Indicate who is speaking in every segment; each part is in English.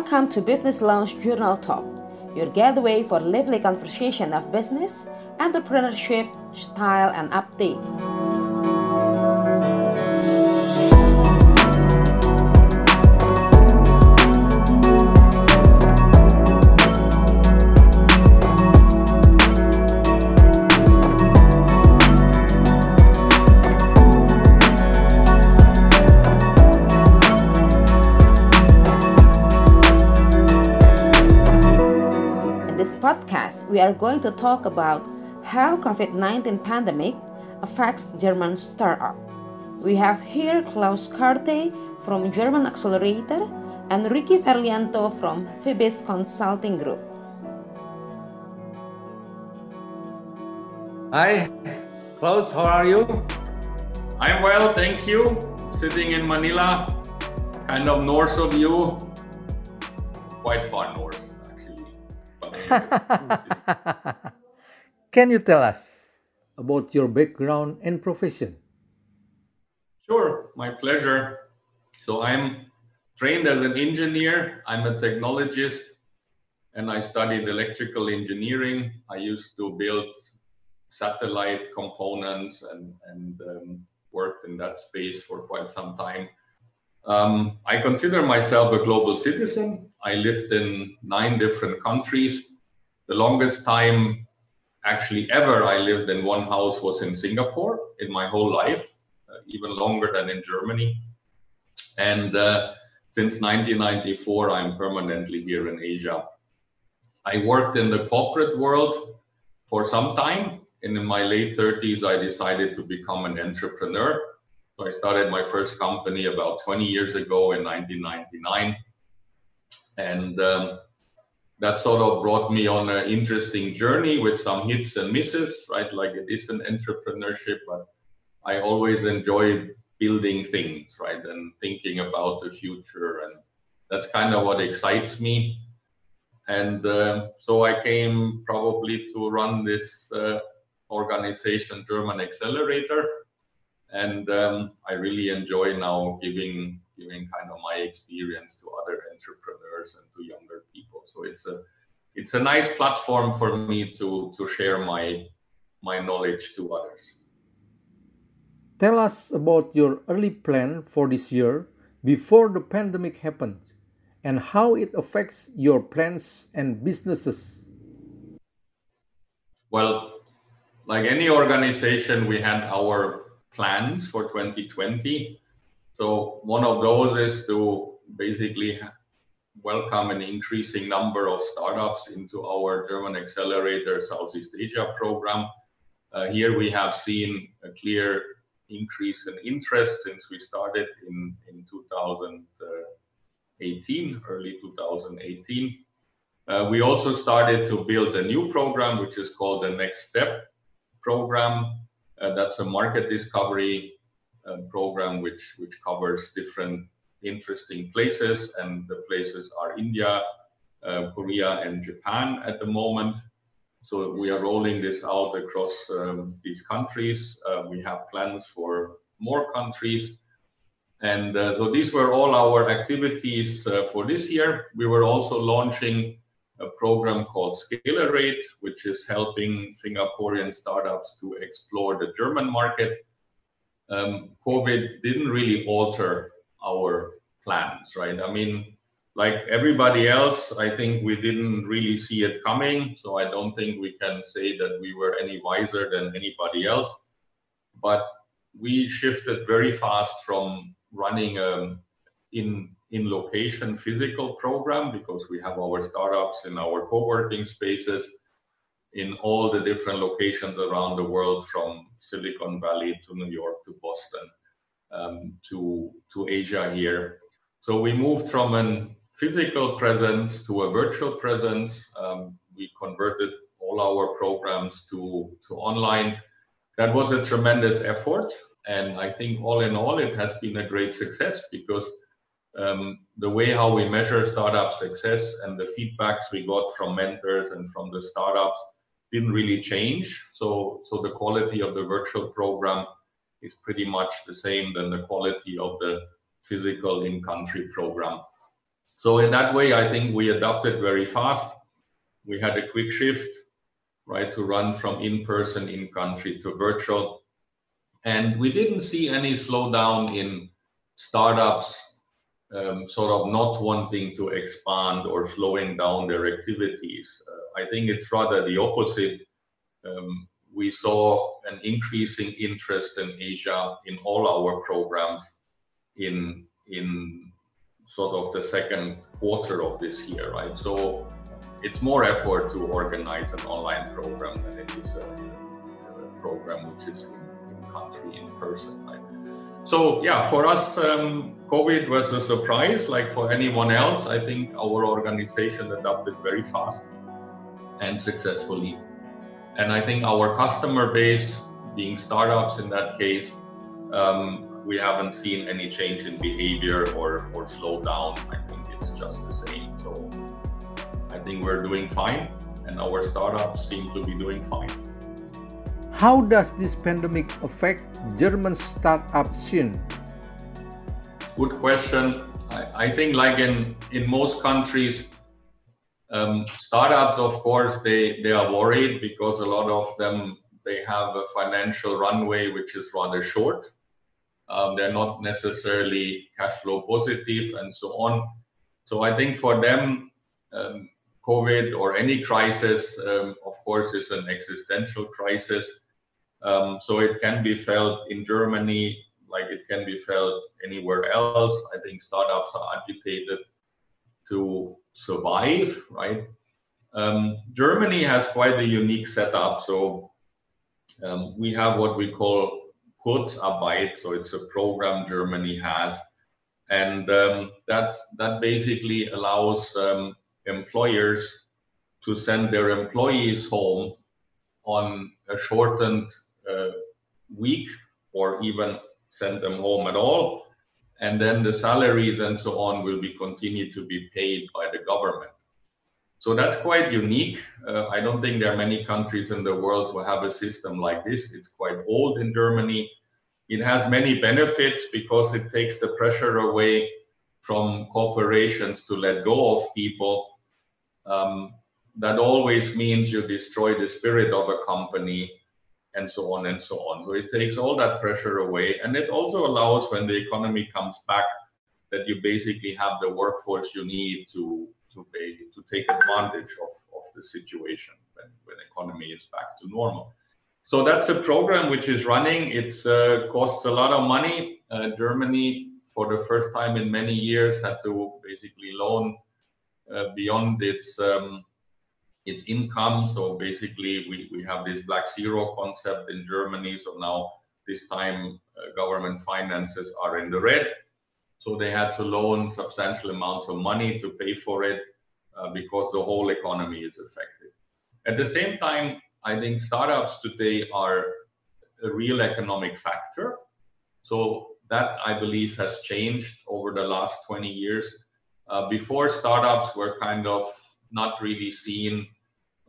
Speaker 1: Welcome to Business Lounge Journal Talk, your gateway for lively conversation of business, entrepreneurship, style, and updates. Podcast, we are going to talk about how COVID-19 pandemic affects German startup. We have here Klaus Karte from German Accelerator and Ricky Verlianto from Phoebis Consulting Group.
Speaker 2: Hi, Klaus, how are you?
Speaker 3: I'm well, thank you. Sitting in Manila, kind of north of you, quite far north.
Speaker 2: Can you tell us about your background and profession?
Speaker 3: Sure, my pleasure. So I'm trained as an engineer, I'm a technologist, and I studied electrical engineering. I used to build satellite components and, and um, worked in that space for quite some time. Um, I consider myself a global citizen. I lived in nine different countries. The longest time, actually, ever I lived in one house was in Singapore in my whole life, uh, even longer than in Germany. And uh, since 1994, I'm permanently here in Asia. I worked in the corporate world for some time. And in my late 30s, I decided to become an entrepreneur. So I started my first company about 20 years ago in 1999. And um, that sort of brought me on an interesting journey with some hits and misses, right? Like it is an entrepreneurship, but I always enjoy building things, right? And thinking about the future. And that's kind of what excites me. And uh, so I came probably to run this uh, organization, German Accelerator and um, I really enjoy now giving giving kind of my experience to other entrepreneurs and to younger people. So it's a it's a nice platform for me to to share my my knowledge to others.
Speaker 2: Tell us about your early plan for this year before the pandemic happened and how it affects your plans and businesses.
Speaker 3: Well, like any organization, we had our plans for 2020. So one of those is to basically welcome an increasing number of startups into our German Accelerator Southeast Asia program. Uh, here we have seen a clear increase in interest since we started in, in 2018, early 2018. Uh, we also started to build a new program, which is called the Next Step program, uh, that's a market discovery program which which covers different interesting places, and the places are India, uh, Korea, and Japan at the moment. So we are rolling this out across um, these countries. Uh, we have plans for more countries. And uh, so these were all our activities uh, for this year. We were also launching a program called Scalerate, which is helping Singaporean startups to explore the German market. Um, COVID didn't really alter our plans, right? I mean, like everybody else, I think we didn't really see it coming. So I don't think we can say that we were any wiser than anybody else. But we shifted very fast from running um, in in location physical program because we have our startups in our co-working spaces in all the different locations around the world from Silicon Valley to New York to Boston um, to, to Asia here. So we moved from a physical presence to a virtual presence. Um, we converted all our programs to, to online. That was a tremendous effort. And I think all in all, it has been a great success because um, the way how we measure startup success and the feedbacks we got from mentors and from the startups didn't really change. So, so the quality of the virtual program is pretty much the same than the quality of the physical in-country program. So in that way, I think we adapted very fast. We had a quick shift, right, to run from in-person, in-country to virtual. And we didn't see any slowdown in startups um, sort of not wanting to expand or slowing down their activities. Uh, I think it's rather the opposite. Um, we saw an increasing interest in Asia in all our programs in in sort of the second quarter of this year, right? So it's more effort to organize an online program than it is a, a program which is in, in, country in person, right? So yeah, for us, um, COVID was a surprise. Like for anyone else, I think our organization adapted very fast and successfully and I think our customer base, being startups in that case, um, we haven't seen any change in behavior or, or slowdown. I think it's just the same. So I think we're doing fine, and our startups seem to be doing fine.
Speaker 2: How does this pandemic affect German startup scene?
Speaker 3: Good question. I, I think, like in, in most countries, um, startups, of course, they, they are worried because a lot of them they have a financial runway which is rather short. Um, they're not necessarily cash flow positive and so on. So I think for them, um, COVID or any crisis, um, of course, is an existential crisis. Um, so it can be felt in Germany like it can be felt anywhere else. I think startups are agitated to survive, right? Um, Germany has quite a unique setup. So um, we have what we call Kurzarbeit. So it's a program Germany has. And um, that, that basically allows um, employers to send their employees home on a shortened uh, week or even send them home at all and then the salaries and so on will be continued to be paid by the government. So that's quite unique. Uh, I don't think there are many countries in the world who have a system like this. It's quite old in Germany. It has many benefits because it takes the pressure away from corporations to let go of people. Um, that always means you destroy the spirit of a company and so on and so on. So it takes all that pressure away. And it also allows when the economy comes back that you basically have the workforce you need to to to take advantage of, of the situation when, when economy is back to normal. So that's a program which is running. It uh, costs a lot of money. Uh, Germany, for the first time in many years, had to basically loan uh, beyond its um, its income. So basically, we, we have this black zero concept in Germany. So now this time uh, government finances are in the red. So they had to loan substantial amounts of money to pay for it uh, because the whole economy is affected. At the same time, I think startups today are a real economic factor. So that I believe has changed over the last 20 years. Uh, before startups were kind of not really seen.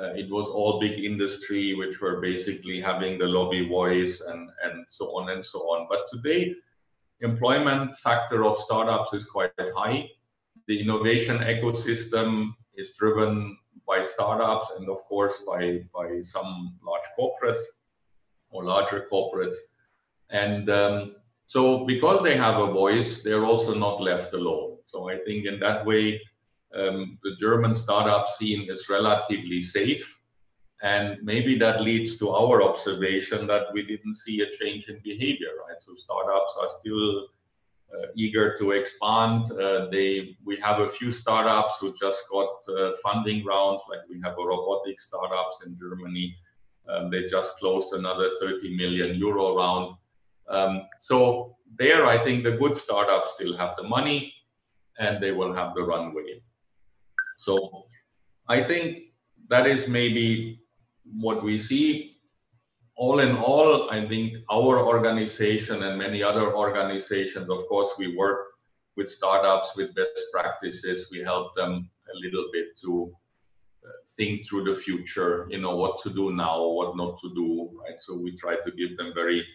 Speaker 3: Uh, it was all big industry, which were basically having the lobby voice and, and so on and so on. But today, employment factor of startups is quite high. The innovation ecosystem is driven by startups and of course by, by some large corporates or larger corporates. And um, so because they have a voice, they're also not left alone. So I think in that way, um, the German startup scene is relatively safe. And maybe that leads to our observation that we didn't see a change in behavior, right? So startups are still uh, eager to expand. Uh, they, we have a few startups who just got uh, funding rounds, like we have a robotic startups in Germany. Um, they just closed another 30 million euro round. Um, so there, I think the good startups still have the money and they will have the runway. So I think that is maybe what we see. All in all, I think our organization and many other organizations, of course, we work with startups with best practices. We help them a little bit to uh, think through the future, you know, what to do now, what not to do, right? So we try to give them very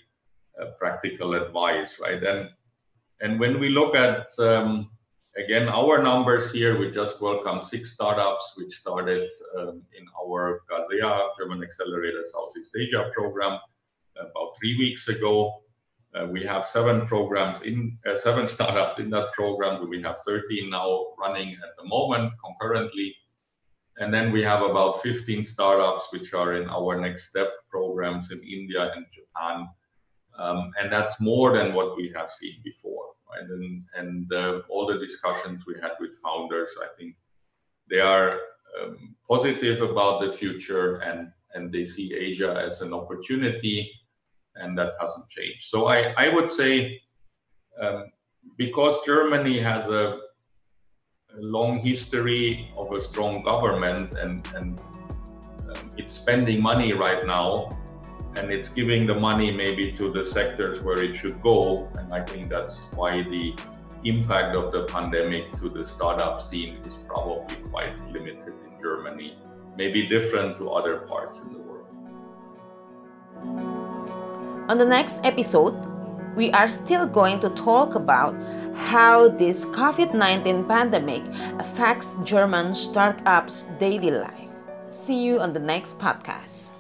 Speaker 3: uh, practical advice, right? And and when we look at um, again, our numbers here, we just welcomed six startups, which started um, in our GASEA, German Accelerator Southeast Asia program, about three weeks ago. Uh, we have seven programs in uh, seven startups in that program. We have 13 now running at the moment concurrently. And then we have about 15 startups which are in our next step programs in India and Japan. Um, and that's more than what we have seen before. And, and uh, all the discussions we had with founders, I think they are um, positive about the future and, and they see Asia as an opportunity and that hasn't changed. So I, I would say um, because Germany has a, a, long history of a strong government and, and um, it's spending money right now and it's giving the money maybe to the sectors where it should go. And I think that's why the impact of the pandemic to the startup scene is probably quite limited in Germany, maybe different to other parts in the world.
Speaker 1: On the next episode, we are still going to talk about how this COVID 19 pandemic affects German startups' daily life. See you on the next podcast.